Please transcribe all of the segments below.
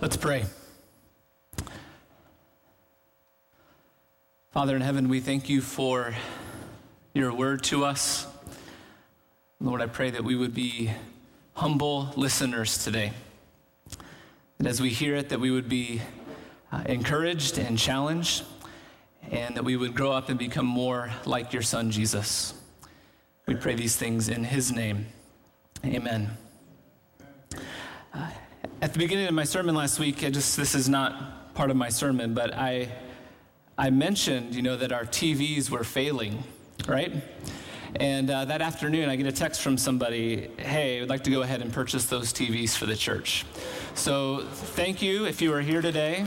Let's pray. Father in heaven, we thank you for your word to us. Lord, I pray that we would be humble listeners today. That as we hear it, that we would be uh, encouraged and challenged, and that we would grow up and become more like your son, Jesus. We pray these things in his name. Amen. At the beginning of my sermon last week, I just this is not part of my sermon, but I I mentioned, you know, that our TVs were failing, right? And uh, that afternoon, I get a text from somebody, hey, I'd like to go ahead and purchase those TVs for the church. So thank you if you are here today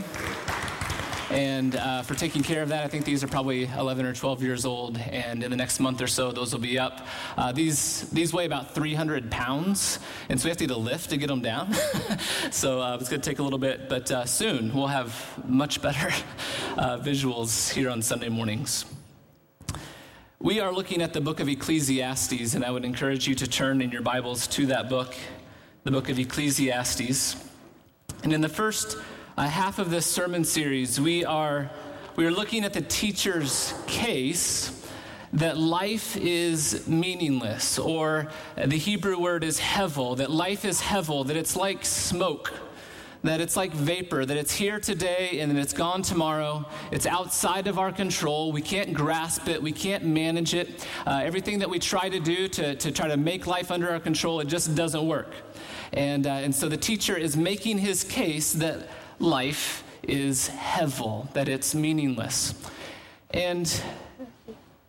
and uh, for taking care of that. I think these are probably 11 or 12 years old, and in the next month or so, those will be up. Uh, these these weigh about 300 pounds, and so we have to get a lift to get them down. so uh, it's going to take a little bit, but uh, soon we'll have much better uh, visuals here on Sunday mornings. We are looking at the book of Ecclesiastes, and I would encourage you to turn in your Bibles to that book, the book of Ecclesiastes. And in the first uh, half of this sermon series, we are, we are looking at the teacher's case that life is meaningless, or the Hebrew word is hevel, that life is hevel, that it's like smoke, that it's like vapor, that it's here today and then it's gone tomorrow. It's outside of our control. We can't grasp it, we can't manage it. Uh, everything that we try to do to, to try to make life under our control, it just doesn't work. And, uh, and so the teacher is making his case that life is hevel, that it's meaningless. And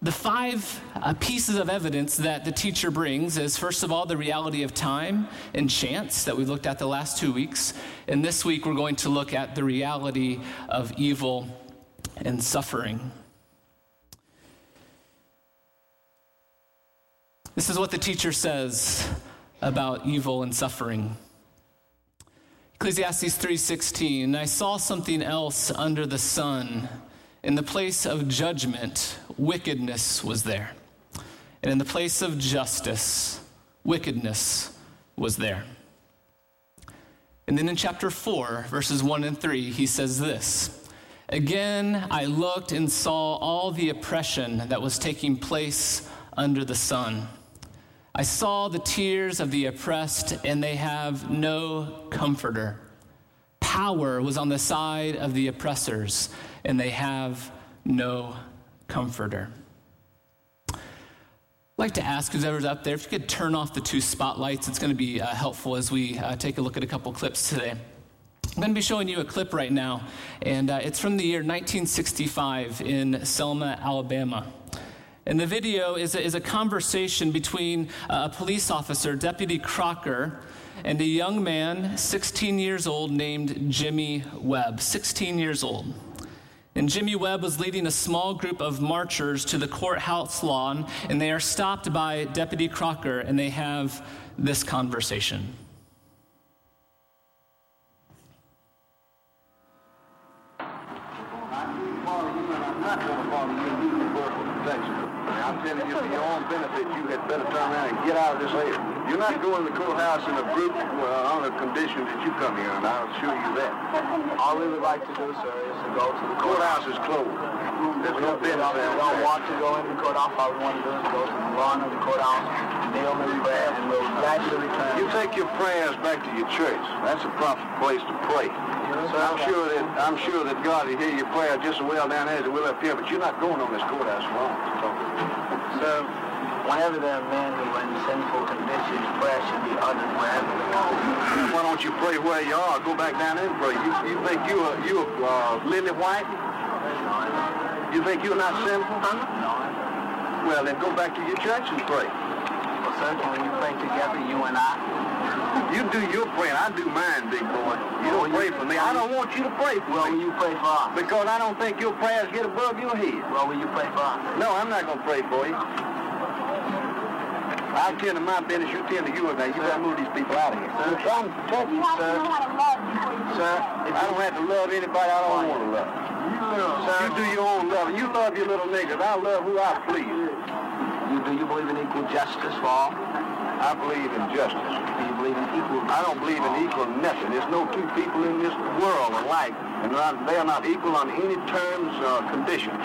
the five uh, pieces of evidence that the teacher brings is first of all, the reality of time and chance that we looked at the last two weeks. And this week, we're going to look at the reality of evil and suffering. This is what the teacher says about evil and suffering. Ecclesiastes 3:16, I saw something else under the sun. In the place of judgment, wickedness was there. And in the place of justice, wickedness was there. And then in chapter 4, verses 1 and 3, he says this Again, I looked and saw all the oppression that was taking place under the sun. I saw the tears of the oppressed, and they have no comforter. Power was on the side of the oppressors, and they have no comforter. I'd like to ask whoever's up there if you could turn off the two spotlights. It's going to be uh, helpful as we uh, take a look at a couple clips today. I'm going to be showing you a clip right now, and uh, it's from the year 1965 in Selma, Alabama. And the video is a, is a conversation between uh, a police officer, Deputy Crocker, and a young man, 16 years old, named Jimmy Webb. 16 years old. And Jimmy Webb was leading a small group of marchers to the courthouse lawn, and they are stopped by Deputy Crocker, and they have this conversation. You, for your own benefit, you had better turn around and get out of this area. You're not going to the courthouse in a group uh, on the condition that you come here, and I'll assure you that. All we would like to do, sir, is to go to the courthouse is closed. There's no business there. We don't want to go into the courthouse. All we want to do is go to the lawn of the courthouse, kneel in prayer, and we'll gladly return. You take your prayers back to your church. That's a proper place to pray. So I'm sure that I'm sure that God will hear your prayer just as well down there as he will up here, but you're not going on this courthouse. So whenever there are men who are in sinful conditions, prayer should be uttered wherever they are. Why don't you pray where you are? Go back down there and pray. You, you think you are you are uh, lily white? You think you're not sinful? No. Well, then go back to your church and pray. Well, sir, when we pray together, you and I, You do your praying. I do mine, big boy. You oh, don't pray for me. I don't want you to pray for me. well, will you pray for us? Because I don't think your prayers get above your head. Well, will you pray for us? No, I'm not going to pray for you. I'll tend to my business. You tend to yours. Now, you better move these people out of here. Sir, I'm trying to protect you, You have to sir. know how to love before you Sir, if I don't have to love anybody I don't oh, want to love. Sir, You do your own loving. You love your little niggas. I love who I please. you, do you believe in equal justice for all? I believe in justice. Do you believe in equal? I don't believe in equal nothing. There's no two people in this world alike, and they are not equal on any terms or conditions.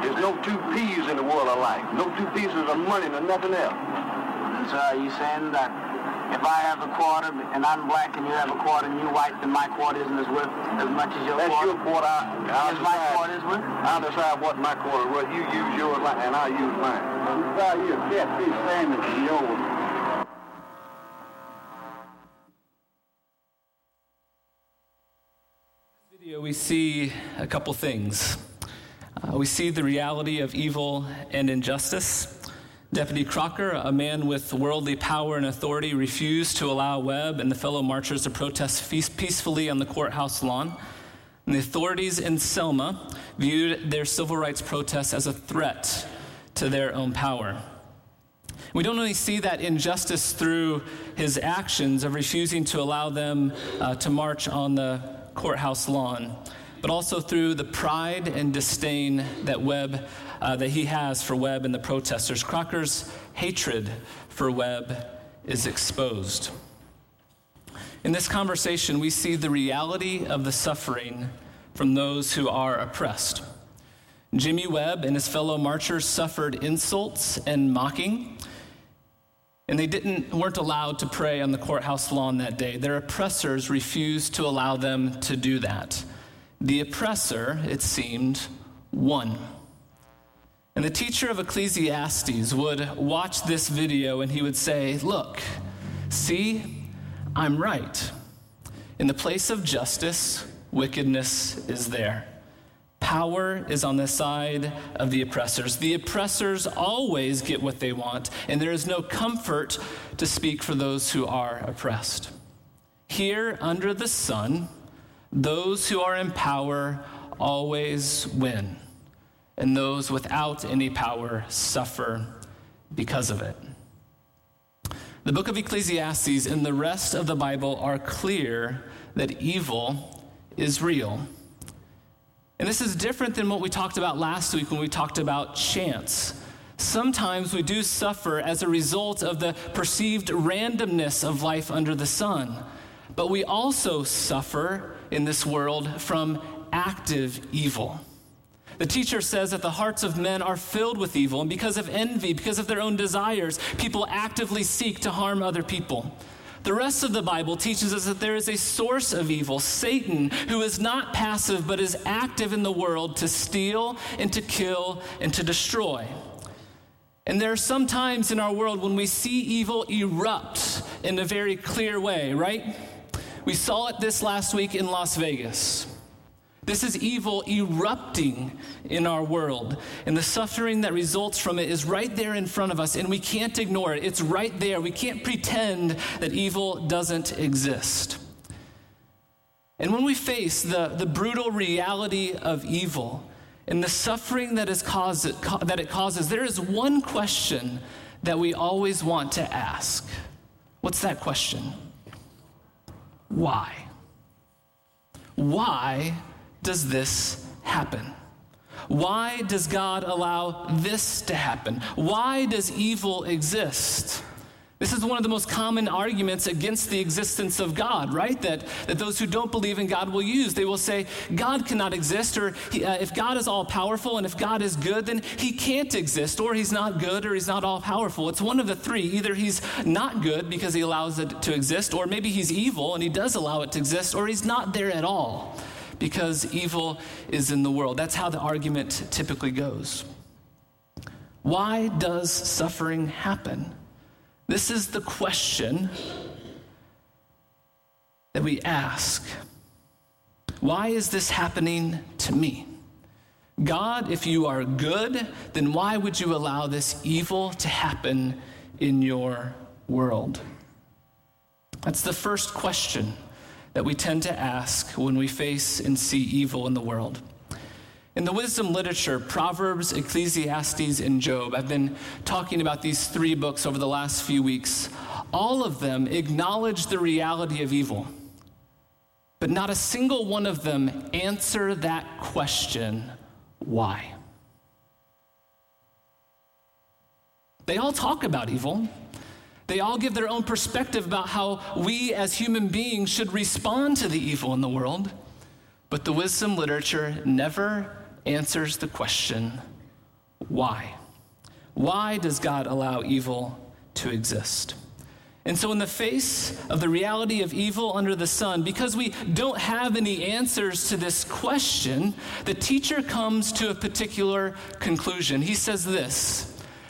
There's no two peas in the world alike. No two pieces of money nor nothing else. And so are you saying that if I have a quarter and I'm black and you have a quarter and you white, then my quarter isn't as worth as much as your That's quarter? your quarter. I, I'll Is my quarter is worth? I'll decide what my quarter is worth. You use yours and I'll use mine. You buy you a catfish sandwich and yours. video, we see a couple things. Uh, we see the reality of evil and injustice. Deputy Crocker, a man with worldly power and authority, refused to allow Webb and the fellow marchers to protest peacefully on the courthouse lawn. And the authorities in Selma viewed their civil rights protests as a threat to their own power. We don't only see that injustice through his actions of refusing to allow them uh, to march on the courthouse lawn, but also through the pride and disdain that Webb uh, that he has for Webb and the protesters. Crocker's hatred for Webb is exposed. In this conversation, we see the reality of the suffering from those who are oppressed. Jimmy Webb and his fellow marchers suffered insults and mocking. And they didn't, weren't allowed to pray on the courthouse lawn that day. Their oppressors refused to allow them to do that. The oppressor, it seemed, won. And the teacher of Ecclesiastes would watch this video and he would say, Look, see, I'm right. In the place of justice, wickedness is there. Power is on the side of the oppressors. The oppressors always get what they want, and there is no comfort to speak for those who are oppressed. Here, under the sun, those who are in power always win, and those without any power suffer because of it. The book of Ecclesiastes and the rest of the Bible are clear that evil is real. And this is different than what we talked about last week when we talked about chance. Sometimes we do suffer as a result of the perceived randomness of life under the sun. But we also suffer in this world from active evil. The teacher says that the hearts of men are filled with evil, and because of envy, because of their own desires, people actively seek to harm other people. The rest of the Bible teaches us that there is a source of evil, Satan, who is not passive but is active in the world to steal and to kill and to destroy. And there are some times in our world when we see evil erupt in a very clear way, right? We saw it this last week in Las Vegas. This is evil erupting in our world, and the suffering that results from it is right there in front of us, and we can't ignore it. It's right there. We can't pretend that evil doesn't exist. And when we face the, the brutal reality of evil and the suffering that, is caused, that it causes, there is one question that we always want to ask. What's that question? Why? Why does this happen? Why does God allow this to happen? Why does evil exist? This is one of the most common arguments against the existence of God, right? That, that those who don't believe in God will use. They will say, God cannot exist, or he, uh, if God is all powerful and if God is good, then he can't exist, or he's not good, or he's not all powerful. It's one of the three. Either he's not good because he allows it to exist, or maybe he's evil and he does allow it to exist, or he's not there at all because evil is in the world. That's how the argument typically goes. Why does suffering happen? This is the question that we ask. Why is this happening to me? God, if you are good, then why would you allow this evil to happen in your world? That's the first question that we tend to ask when we face and see evil in the world. In the wisdom literature, Proverbs, Ecclesiastes, and Job, I've been talking about these three books over the last few weeks. All of them acknowledge the reality of evil, but not a single one of them answer that question why? They all talk about evil. They all give their own perspective about how we as human beings should respond to the evil in the world. But the wisdom literature never answers the question why? Why does God allow evil to exist? And so, in the face of the reality of evil under the sun, because we don't have any answers to this question, the teacher comes to a particular conclusion. He says this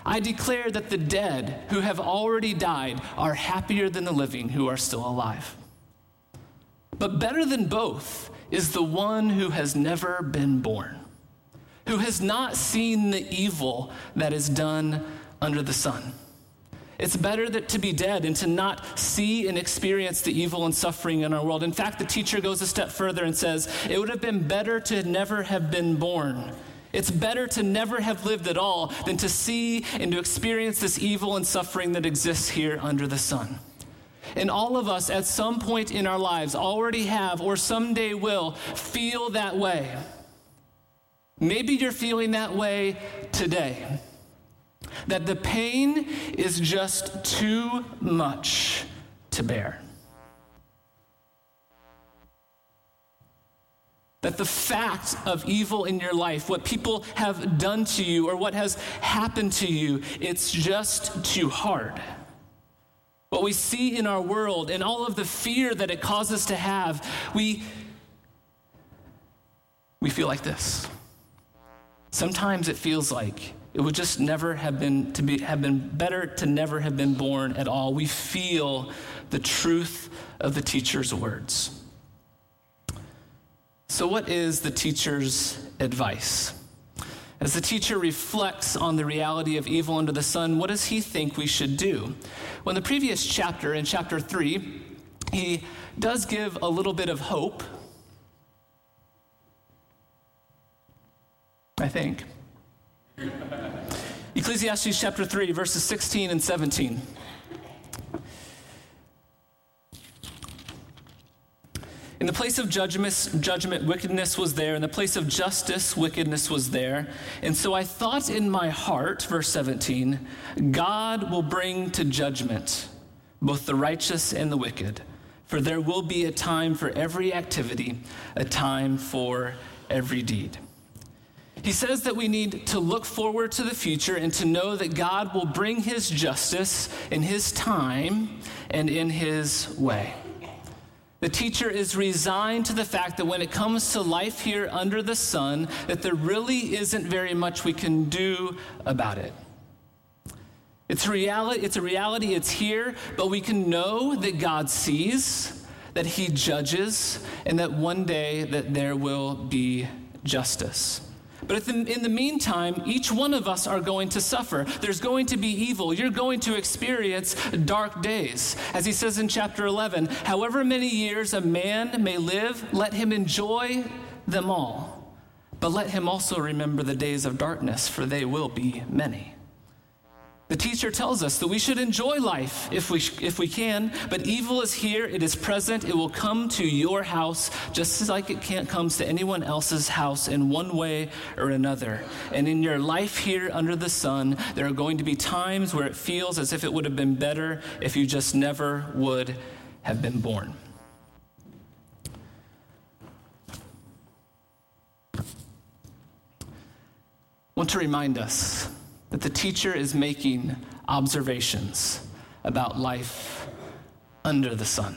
I declare that the dead who have already died are happier than the living who are still alive. But better than both is the one who has never been born, who has not seen the evil that is done under the sun. It's better that to be dead and to not see and experience the evil and suffering in our world. In fact, the teacher goes a step further and says, It would have been better to never have been born it's better to never have lived at all than to see and to experience this evil and suffering that exists here under the sun. And all of us at some point in our lives already have or someday will feel that way. Maybe you're feeling that way today. That the pain is just too much to bear. That the fact of evil in your life, what people have done to you or what has happened to you, it's just too hard. What we see in our world and all of the fear that it causes to have, we, we feel like this. Sometimes it feels like it would just never have been to be have been better to never have been born at all. We feel the truth of the teacher's words. So, what is the teacher's advice? As the teacher reflects on the reality of evil under the sun, what does he think we should do? Well, in the previous chapter, in chapter 3, he does give a little bit of hope. I think. Ecclesiastes chapter 3, verses 16 and 17. In the place of judgment, judgment, wickedness was there. In the place of justice, wickedness was there. And so I thought in my heart, verse 17, God will bring to judgment both the righteous and the wicked. For there will be a time for every activity, a time for every deed. He says that we need to look forward to the future and to know that God will bring his justice in his time and in his way. The teacher is resigned to the fact that when it comes to life here under the sun, that there really isn't very much we can do about it. It's a reality, it's a reality, it's here, but we can know that God sees, that he judges, and that one day that there will be justice. But in the meantime, each one of us are going to suffer. There's going to be evil. You're going to experience dark days. As he says in chapter 11, however many years a man may live, let him enjoy them all. But let him also remember the days of darkness, for they will be many. The teacher tells us that we should enjoy life if we, if we can, but evil is here, it is present, it will come to your house just as like it can't come to anyone else's house in one way or another. And in your life here under the sun, there are going to be times where it feels as if it would have been better if you just never would have been born. I want to remind us that the teacher is making observations about life under the sun.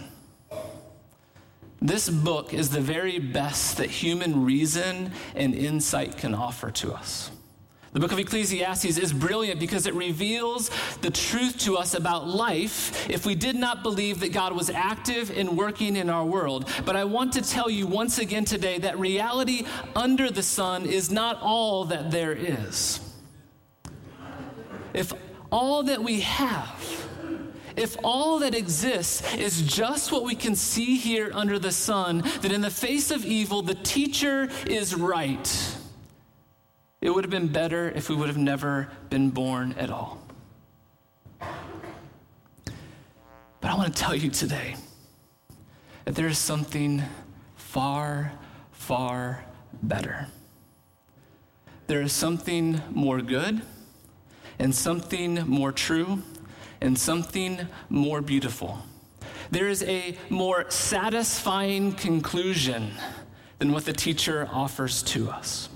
This book is the very best that human reason and insight can offer to us. The book of Ecclesiastes is brilliant because it reveals the truth to us about life if we did not believe that God was active and working in our world. But I want to tell you once again today that reality under the sun is not all that there is if all that we have, if all that exists is just what we can see here under the sun, that in the face of evil, the teacher is right. It would have been better if we would have never been born at all. But I want to tell you today that there is something far, far better. There is something more good and something more true and something more beautiful. There is a more satisfying conclusion than what the teacher offers to us.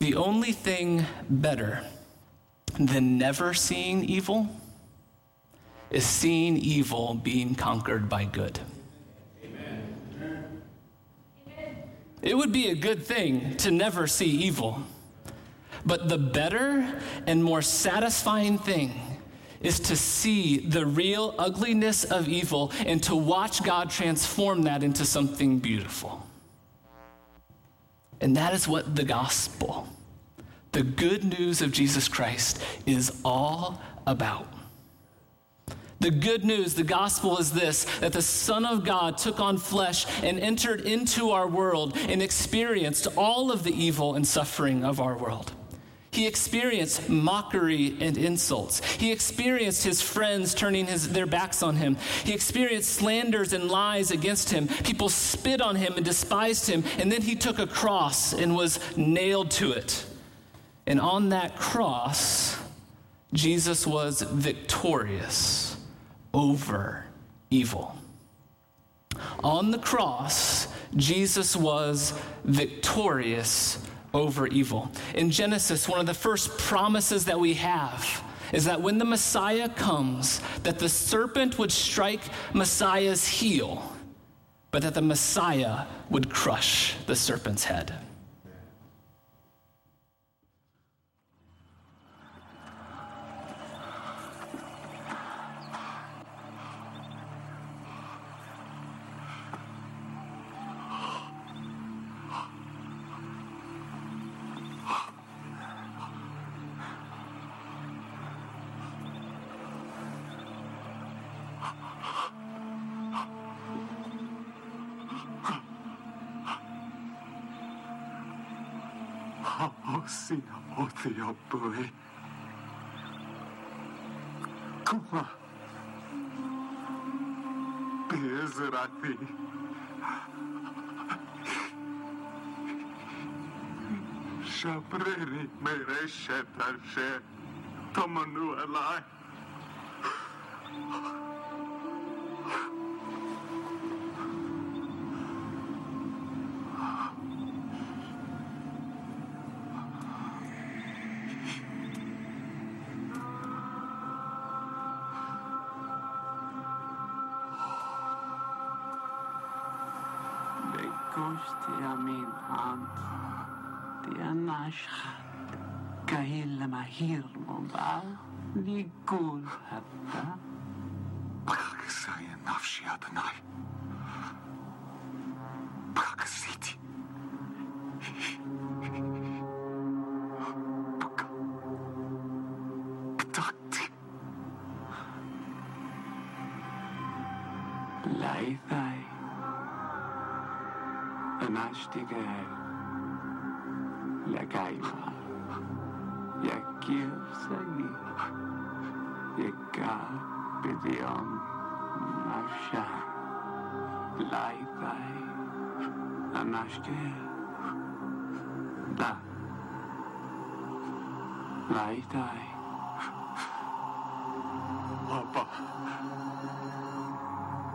The only thing better than never seeing evil is seeing evil being conquered by good. Amen. It would be a good thing to never see evil. But the better and more satisfying thing is to see the real ugliness of evil and to watch God transform that into something beautiful. And that is what the gospel, the good news of Jesus Christ, is all about. The good news, the gospel is this that the Son of God took on flesh and entered into our world and experienced all of the evil and suffering of our world. He experienced mockery and insults. He experienced his friends turning his, their backs on him. He experienced slanders and lies against him. People spit on him and despised him. And then he took a cross and was nailed to it. And on that cross, Jesus was victorious over evil. On the cross, Jesus was victorious over evil. In Genesis, one of the first promises that we have is that when the Messiah comes, that the serpent would strike Messiah's heel, but that the Messiah would crush the serpent's head. Sinapothiopui. Kuma. Bezrati. Shabreri mereshetashe. Tomanu alai. Hatta Prakasaya nafshi Adonai. Prakasiti. Ktakti. Leithai Anashtige Lagaima Yakir Sagi Egal, Bedeon, Nafsha, Laitai, Namaste, Da, Laitai, Papa,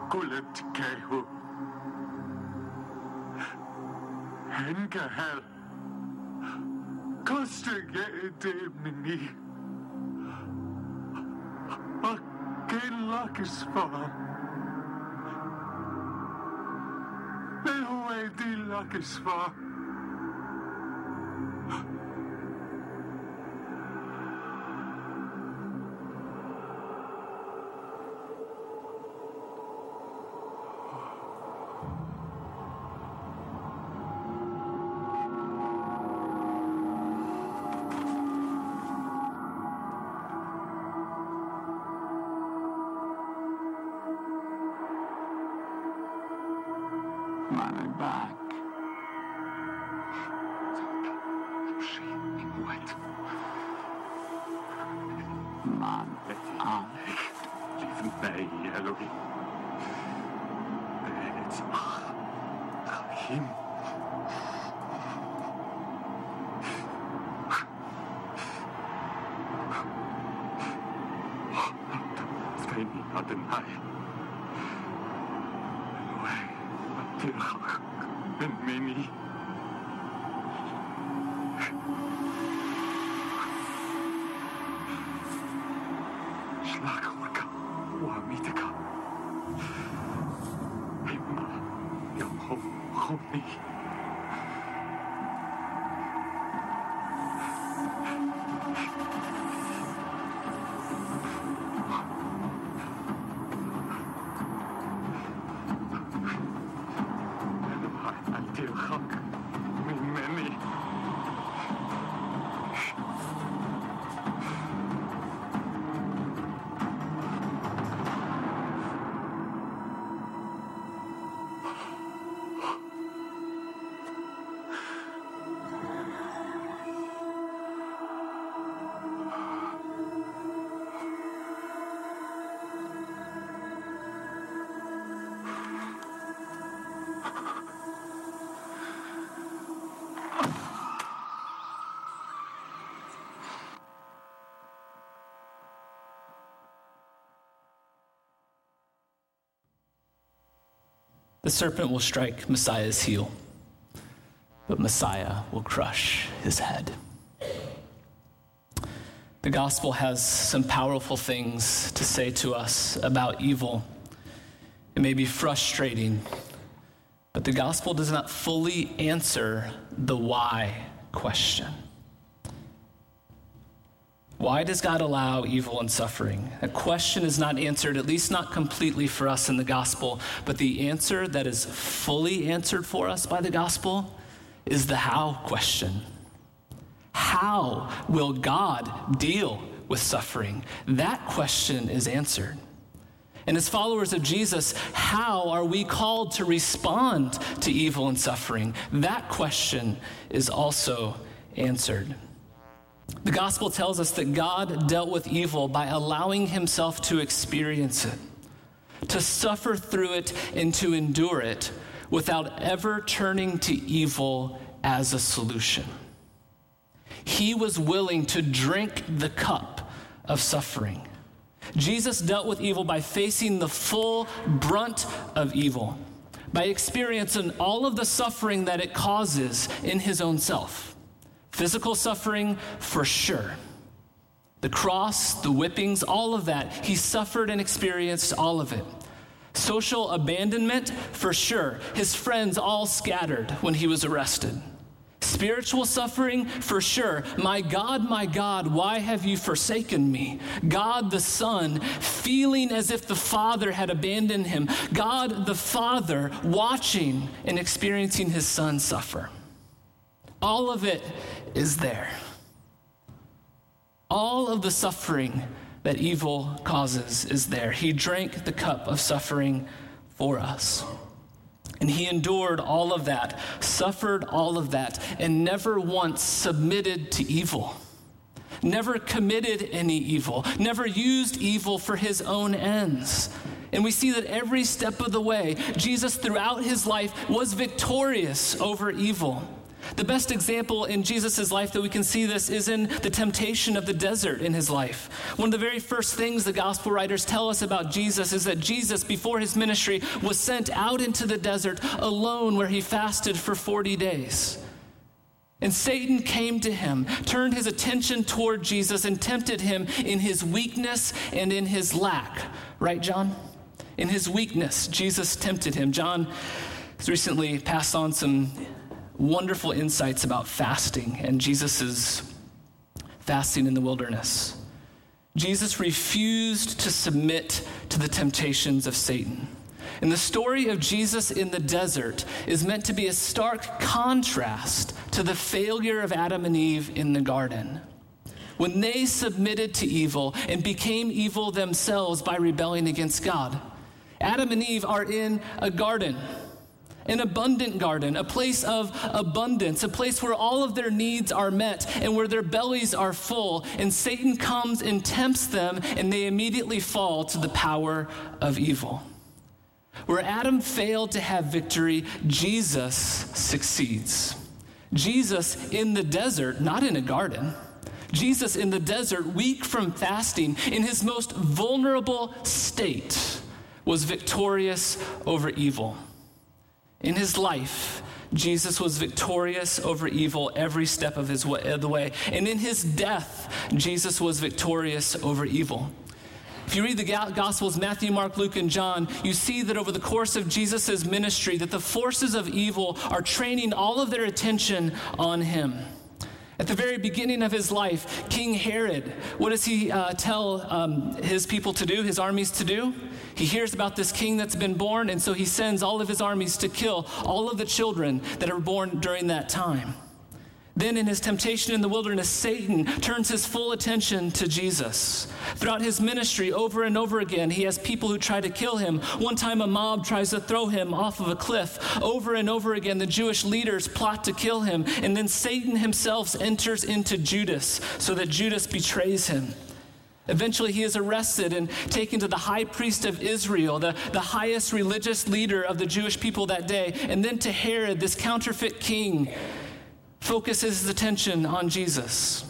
Kulit Kehu, Henkehel, Kostige Edemni. Edemini. Akken lakisfar. Nehu edi lakisfar. money back. What? Man out. Leave me alone. It's him. Svein hadde meg. 挺好，没你。Thank you. The serpent will strike Messiah's heel, but Messiah will crush his head. The gospel has some powerful things to say to us about evil. It may be frustrating, but the gospel does not fully answer the why question. Why does God allow evil and suffering? A question is not answered, at least not completely for us in the gospel, but the answer that is fully answered for us by the gospel is the how question. How will God deal with suffering? That question is answered. And as followers of Jesus, how are we called to respond to evil and suffering? That question is also answered. The gospel tells us that God dealt with evil by allowing himself to experience it, to suffer through it, and to endure it without ever turning to evil as a solution. He was willing to drink the cup of suffering. Jesus dealt with evil by facing the full brunt of evil, by experiencing all of the suffering that it causes in his own self. Physical suffering, for sure. The cross, the whippings, all of that. He suffered and experienced all of it. Social abandonment, for sure. His friends all scattered when he was arrested. Spiritual suffering, for sure. My God, my God, why have you forsaken me? God the Son, feeling as if the Father had abandoned him. God the Father, watching and experiencing his Son suffer. All of it is there. All of the suffering that evil causes is there. He drank the cup of suffering for us. And he endured all of that, suffered all of that, and never once submitted to evil. Never committed any evil, never used evil for his own ends. And we see that every step of the way, Jesus throughout his life was victorious over evil. The best example in Jesus' life that we can see this is in the temptation of the desert in his life. One of the very first things the gospel writers tell us about Jesus is that Jesus, before his ministry, was sent out into the desert alone where he fasted for 40 days. And Satan came to him, turned his attention toward Jesus, and tempted him in his weakness and in his lack. Right, John? In his weakness, Jesus tempted him. John has recently passed on some wonderful insights about fasting and Jesus' fasting in the wilderness. Jesus refused to submit to the temptations of Satan. And the story of Jesus in the desert is meant to be a stark contrast to the failure of Adam and Eve in the garden. When they submitted to evil and became evil themselves by rebelling against God, Adam and Eve are in a garden an abundant garden, a place of abundance, a place where all of their needs are met and where their bellies are full. And Satan comes and tempts them, and they immediately fall to the power of evil. Where Adam failed to have victory, Jesus succeeds. Jesus in the desert, not in a garden. Jesus in the desert, weak from fasting, in his most vulnerable state, was victorious over evil. In his life, Jesus was victorious over evil every step of his way, of uh, the way. And in his death, Jesus was victorious over evil. If you read the Gospels, Matthew, Mark, Luke, and John, you see that over the course of Jesus' ministry, that the forces of evil are training all of their attention on him. At the very beginning of his life, King Herod, what does he uh, tell um, his people to do, his armies to do? He hears about this king that's been born, and so he sends all of his armies to kill all of the children that are born during that time. Then, in his temptation in the wilderness, Satan turns his full attention to Jesus. Throughout his ministry, over and over again, he has people who try to kill him. One time, a mob tries to throw him off of a cliff. Over and over again, the Jewish leaders plot to kill him. And then Satan himself enters into Judas so that Judas betrays him. Eventually, he is arrested and taken to the high priest of Israel, the, the highest religious leader of the Jewish people that day, and then to Herod, this counterfeit king focuses his attention on Jesus.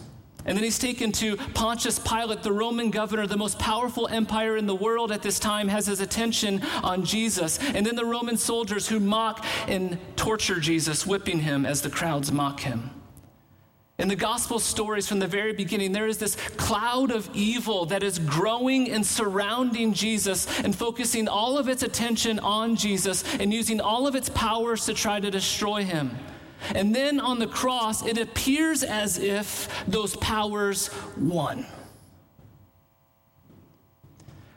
And then he's taken to Pontius Pilate, the Roman governor, the most powerful empire in the world at this time, has his attention on Jesus. And then the Roman soldiers who mock and torture Jesus, whipping him as the crowds mock him. In the gospel stories from the very beginning, there is this cloud of evil that is growing and surrounding Jesus and focusing all of its attention on Jesus and using all of its powers to try to destroy him. And then on the cross, it appears as if those powers won.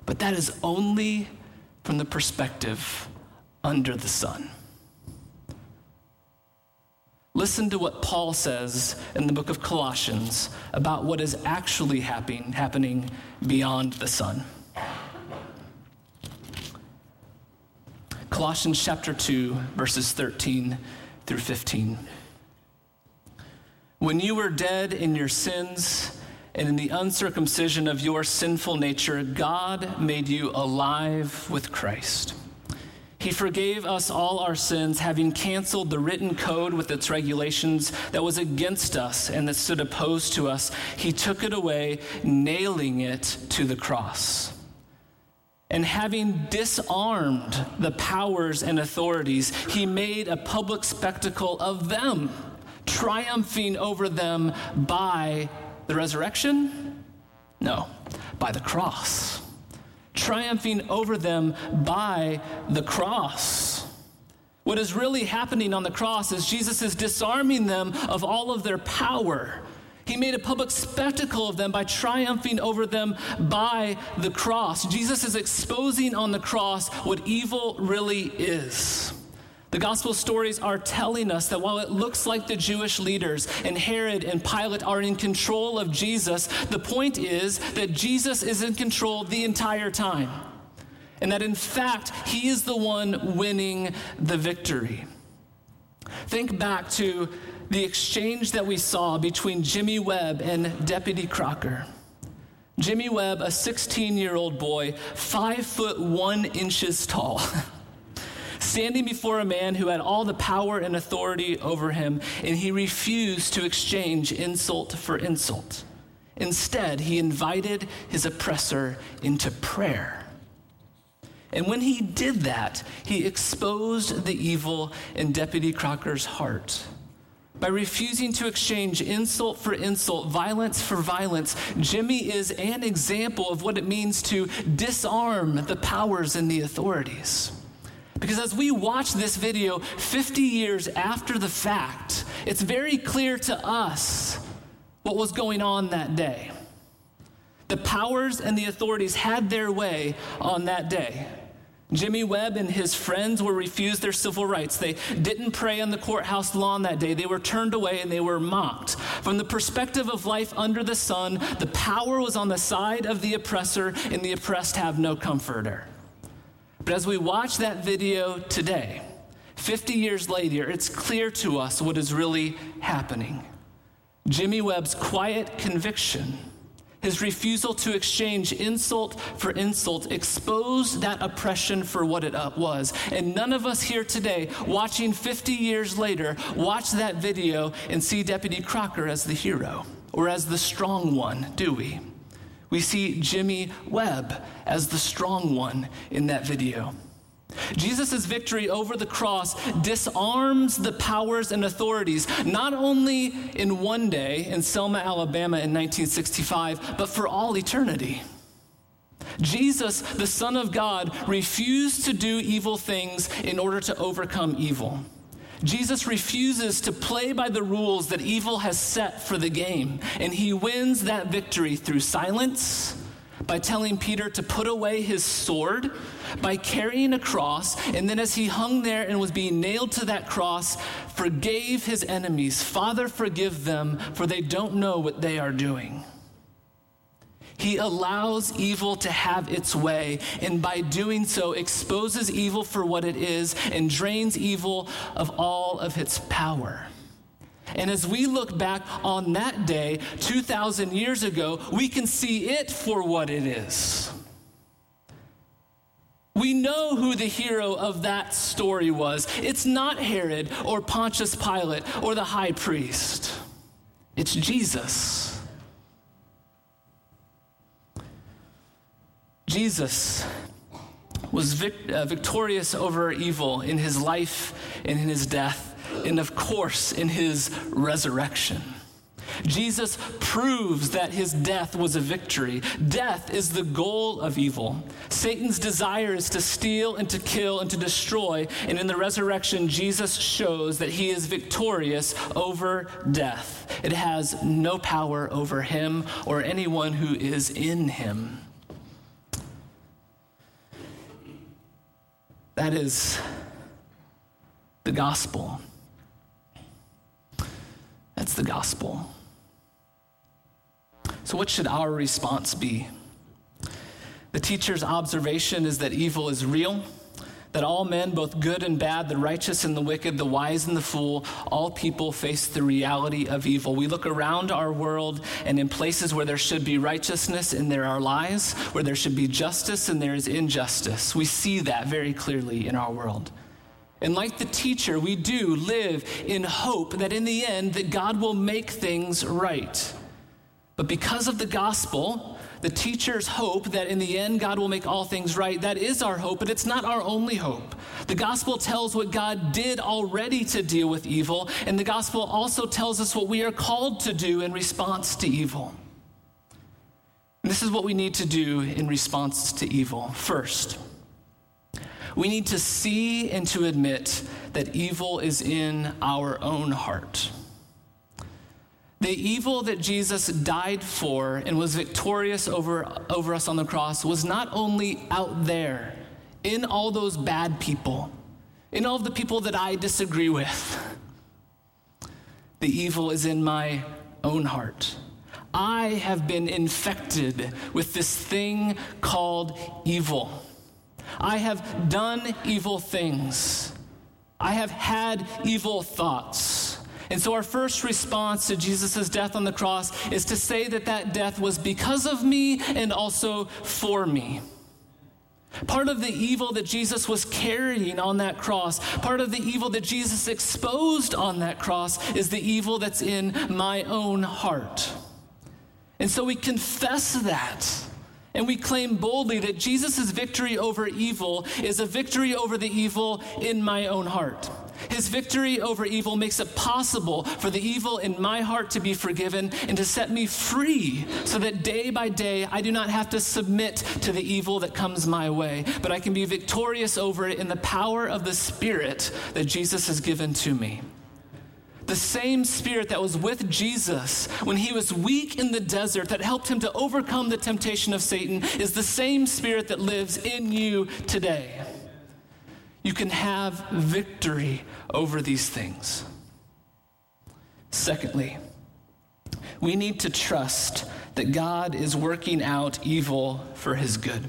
But that is only from the perspective under the sun. Listen to what Paul says in the book of Colossians about what is actually happening, happening beyond the sun. Colossians chapter 2, verses 13 through 15. When you were dead in your sins and in the uncircumcision of your sinful nature, God made you alive with Christ. He forgave us all our sins, having canceled the written code with its regulations that was against us and that stood opposed to us. He took it away, nailing it to the cross. And having disarmed the powers and authorities, he made a public spectacle of them, triumphing over them by the resurrection? No, by the cross. Triumphing over them by the cross. What is really happening on the cross is Jesus is disarming them of all of their power he made a public spectacle of them by triumphing over them by the cross. Jesus is exposing on the cross what evil really is. The gospel stories are telling us that while it looks like the Jewish leaders and Herod and Pilate are in control of Jesus, the point is that Jesus is in control the entire time. And that in fact, he is the one winning the victory. Think back to the exchange that we saw between Jimmy Webb and Deputy Crocker. Jimmy Webb, a 16 year old boy, five foot one inches tall, standing before a man who had all the power and authority over him, and he refused to exchange insult for insult. Instead, he invited his oppressor into prayer. And when he did that, he exposed the evil in Deputy Crocker's heart. By refusing to exchange insult for insult, violence for violence, Jimmy is an example of what it means to disarm the powers and the authorities. Because as we watch this video 50 years after the fact, it's very clear to us what was going on that day. The powers and the authorities had their way on that day. Jimmy Webb and his friends were refused their civil rights. They didn't pray on the courthouse lawn that day. They were turned away and they were mocked. From the perspective of life under the sun, the power was on the side of the oppressor, and the oppressed have no comforter. But as we watch that video today, 50 years later, it's clear to us what is really happening. Jimmy Webb's quiet conviction his refusal to exchange insult for insult exposed that oppression for what it uh, was. And none of us here today, watching 50 years later, watch that video and see Deputy Crocker as the hero or as the strong one, do we? We see Jimmy Webb as the strong one in that video. Jesus' victory over the cross disarms the powers and authorities, not only in one day in Selma, Alabama in 1965, but for all eternity. Jesus, the Son of God, refused to do evil things in order to overcome evil. Jesus refuses to play by the rules that evil has set for the game, and he wins that victory through silence, by telling Peter to put away his sword, by carrying a cross, and then as he hung there and was being nailed to that cross, forgave his enemies. Father, forgive them, for they don't know what they are doing. He allows evil to have its way, and by doing so, exposes evil for what it is and drains evil of all of its power. And as we look back on that day, 2,000 years ago, we can see it for what it is. We know who the hero of that story was. It's not Herod or Pontius Pilate or the high priest, it's Jesus. Jesus was vic- uh, victorious over evil in his life and in his death, and of course, in his resurrection. Jesus proves that his death was a victory. Death is the goal of evil. Satan's desire is to steal and to kill and to destroy. And in the resurrection, Jesus shows that he is victorious over death. It has no power over him or anyone who is in him. That is the gospel. That's the gospel. So, what should our response be? The teacher's observation is that evil is real that all men, both good and bad, the righteous and the wicked, the wise and the fool, all people face the reality of evil. We look around our world, and in places where there should be righteousness and there are lies, where there should be justice and there is injustice, we see that very clearly in our world. And like the teacher, we do live in hope that in the end that God will make things right. But because of the gospel, the teacher's hope that in the end God will make all things right, that is our hope, but it's not our only hope. The gospel tells what God did already to deal with evil, and the gospel also tells us what we are called to do in response to evil. And this is what we need to do in response to evil. First, we need to see and to admit that evil is in our own heart. The evil that Jesus died for and was victorious over, over us on the cross was not only out there in all those bad people, in all of the people that I disagree with. The evil is in my own heart. I have been infected with this thing called evil. I have done evil things. I have had evil thoughts. And so, our first response to Jesus' death on the cross is to say that that death was because of me and also for me. Part of the evil that Jesus was carrying on that cross, part of the evil that Jesus exposed on that cross, is the evil that's in my own heart. And so we confess that. And we claim boldly that Jesus' victory over evil is a victory over the evil in my own heart. His victory over evil makes it possible for the evil in my heart to be forgiven and to set me free so that day by day I do not have to submit to the evil that comes my way, but I can be victorious over it in the power of the Spirit that Jesus has given to me. The same spirit that was with Jesus when he was weak in the desert, that helped him to overcome the temptation of Satan, is the same spirit that lives in you today you can have victory over these things. Secondly, we need to trust that God is working out evil for his good.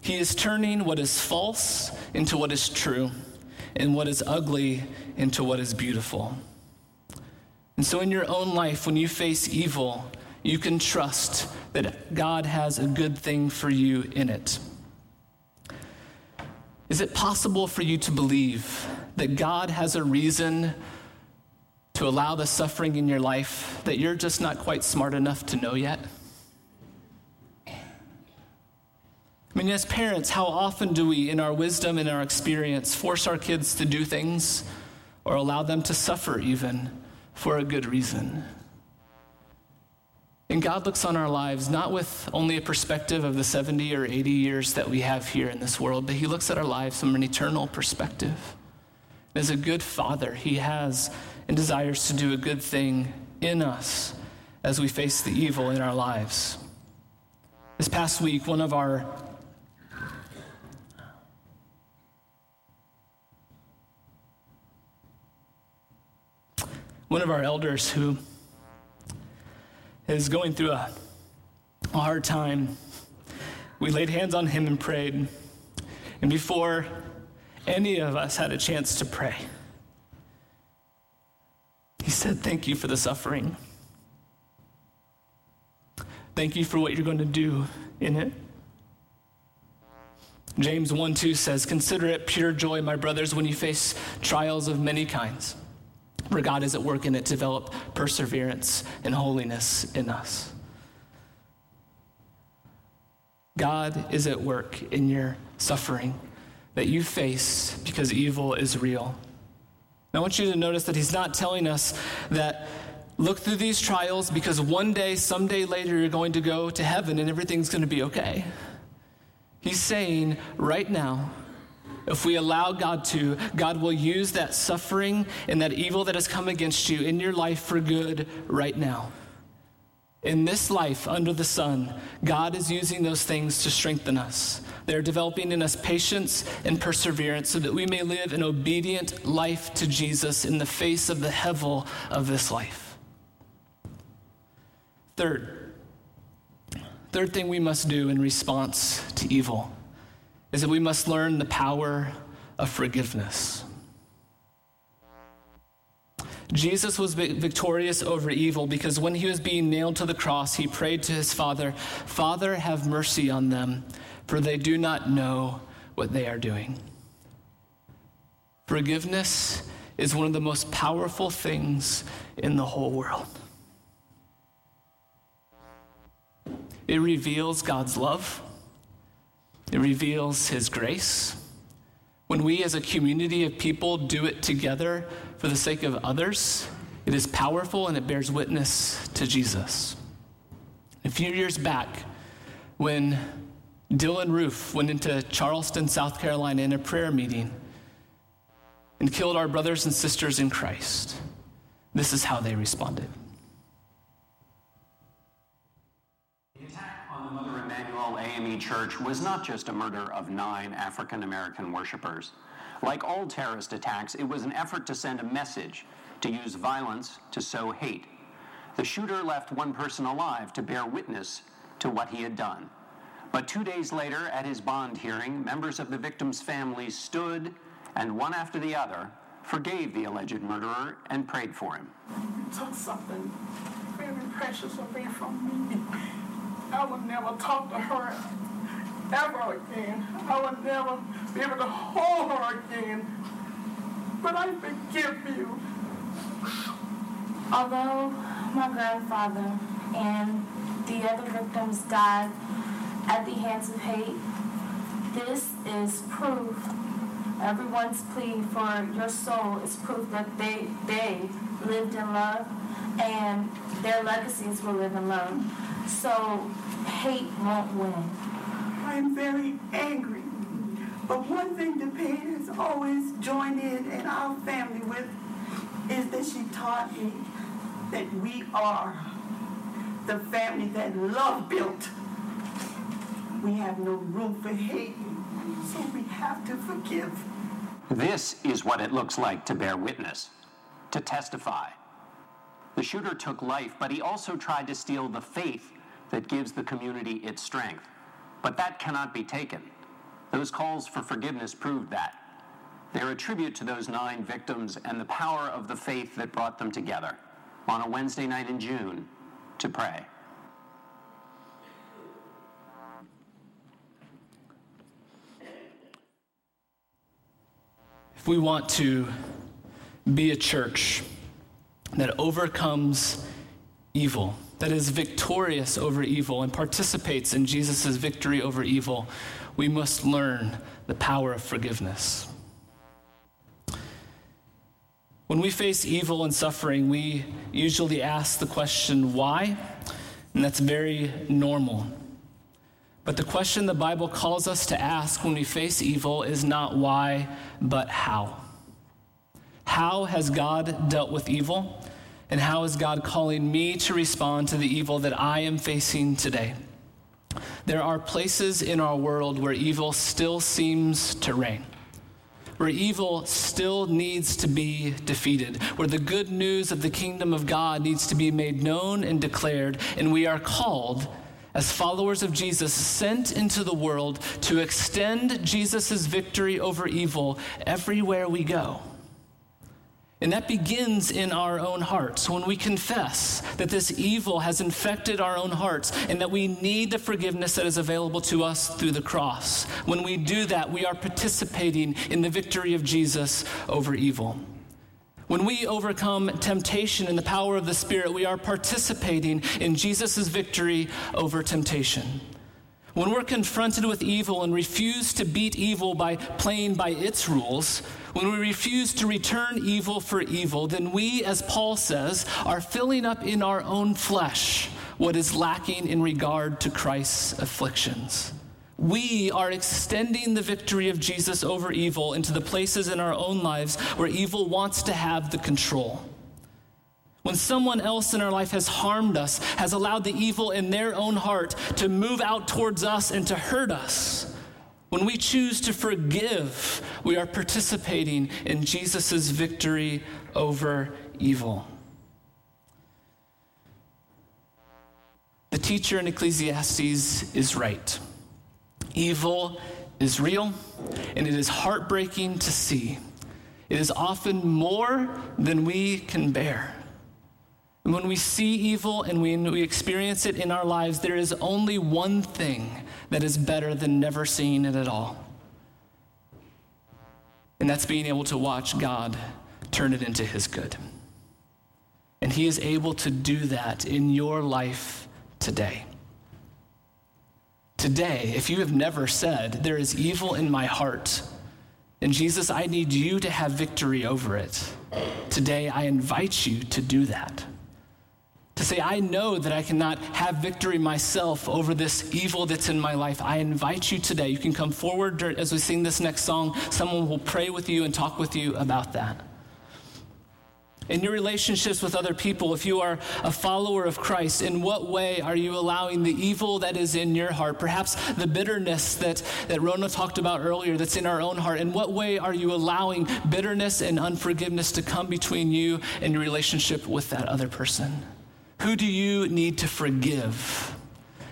He is turning what is false into what is true, and what is ugly into what is beautiful. And so, in your own life, when you face evil, you can trust that God has a good thing for you in it. Is it possible for you to believe that God has a reason to allow the suffering in your life that you're just not quite smart enough to know yet? I mean, as parents, how often do we, in our wisdom and our experience, force our kids to do things or allow them to suffer even for a good reason? And God looks on our lives not with only a perspective of the 70 or 80 years that we have here in this world, but He looks at our lives from an eternal perspective. As a good father, He has and desires to do a good thing in us as we face the evil in our lives. This past week, one of our one of our elders who is going through a, hard time, we laid hands on him and prayed. And before any of us had a chance to pray, he said, Thank you for the suffering. Thank you for what you're going to do in it. James 1 2 says, Consider it pure joy, my brothers, when you face trials of many kinds where God is at work in it develop perseverance and holiness in us. God is at work in your suffering that you face because evil is real. I want you to notice that He's not telling us that look through these trials because one day, someday later, you're going to go to heaven and everything's going to be okay. He's saying right now, if we allow God to, God will use that suffering and that evil that has come against you in your life for good right now. In this life under the sun, God is using those things to strengthen us. They're developing in us patience and perseverance so that we may live an obedient life to Jesus in the face of the hevel of this life. Third, third thing we must do in response to evil is that we must learn the power of forgiveness. Jesus was victorious over evil because when he was being nailed to the cross, he prayed to his Father, Father, have mercy on them, for they do not know what they are doing. Forgiveness is one of the most powerful things in the whole world. It reveals God's love. It reveals His grace. When we as a community of people do it together for the sake of others, it is powerful and it bears witness to Jesus. A few years back, when Dylann Roof went into Charleston, South Carolina in a prayer meeting and killed our brothers and sisters in Christ, this is how they responded. AME Church was not just a murder of nine African American worshippers. Like all terrorist attacks, it was an effort to send a message, to use violence to sow hate. The shooter left one person alive to bear witness to what he had done. But two days later, at his bond hearing, members of the victim's family stood and one after the other forgave the alleged murderer and prayed for him. You took something very precious away from me. I would never talk to her ever again. I would never be able to hold her again. But I forgive you. Although my grandfather and the other victims died at the hands of hate, this is proof. Everyone's plea for your soul is proof that they, they lived in love and their legacies will live in love. So hate won't win. I'm very angry. But one thing DePayne has always joined in in our family with is that she taught me that we are the family that love built. We have no room for hate, so we have to forgive. This is what it looks like to bear witness, to testify. The shooter took life, but he also tried to steal the faith that gives the community its strength. But that cannot be taken. Those calls for forgiveness proved that. They're a tribute to those nine victims and the power of the faith that brought them together on a Wednesday night in June to pray. If we want to be a church that overcomes evil, that is victorious over evil, and participates in Jesus' victory over evil, we must learn the power of forgiveness. When we face evil and suffering, we usually ask the question, why? And that's very normal. But the question the Bible calls us to ask when we face evil is not why, but how. How has God dealt with evil? And how is God calling me to respond to the evil that I am facing today? There are places in our world where evil still seems to reign, where evil still needs to be defeated, where the good news of the kingdom of God needs to be made known and declared, and we are called as followers of Jesus, sent into the world to extend Jesus' victory over evil everywhere we go. And that begins in our own hearts when we confess that this evil has infected our own hearts and that we need the forgiveness that is available to us through the cross. When we do that, we are participating in the victory of Jesus over evil. When we overcome temptation in the power of the Spirit, we are participating in Jesus' victory over temptation. When we're confronted with evil and refuse to beat evil by playing by its rules, when we refuse to return evil for evil, then we, as Paul says, are filling up in our own flesh what is lacking in regard to Christ's afflictions. We are extending the victory of Jesus over evil into the places in our own lives where evil wants to have the control. When someone else in our life has harmed us, has allowed the evil in their own heart to move out towards us and to hurt us, when we choose to forgive, we are participating in Jesus' victory over evil. The teacher in Ecclesiastes is right. Evil is real, and it is heartbreaking to see. It is often more than we can bear. And when we see evil and when we experience it in our lives, there is only one thing that is better than never seeing it at all. And that's being able to watch God turn it into His good. And He is able to do that in your life today. Today, if you have never said, There is evil in my heart, and Jesus, I need you to have victory over it, today I invite you to do that to say, I know that I cannot have victory myself over this evil that's in my life. I invite you today. You can come forward as we sing this next song. Someone will pray with you and talk with you about that. In your relationships with other people, if you are a follower of Christ, in what way are you allowing the evil that is in your heart, perhaps the bitterness that, that Rona talked about earlier that's in our own heart, in what way are you allowing bitterness and unforgiveness to come between you and your relationship with that other person? Who do you need to forgive?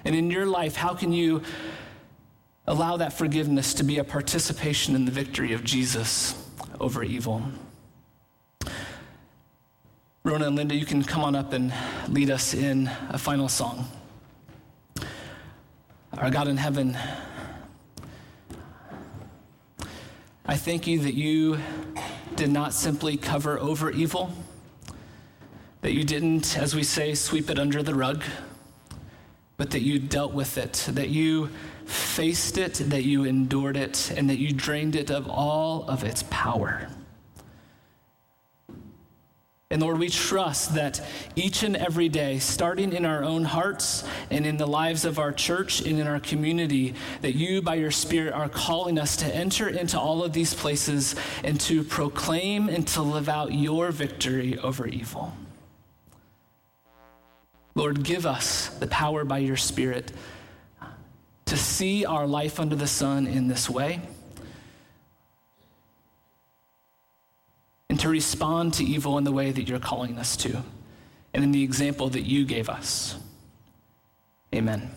And in your life, how can you allow that forgiveness to be a participation in the victory of Jesus over evil? Rona and Linda, you can come on up and lead us in a final song. Our God in heaven, I thank you that you did not simply cover over evil that you didn't, as we say, sweep it under the rug, but that you dealt with it, that you faced it, that you endured it, and that you drained it of all of its power. And Lord, we trust that each and every day, starting in our own hearts and in the lives of our church and in our community, that you, by your Spirit, are calling us to enter into all of these places and to proclaim and to live out your victory over evil. Lord, give us the power by your Spirit to see our life under the sun in this way and to respond to evil in the way that you're calling us to and in the example that you gave us. Amen.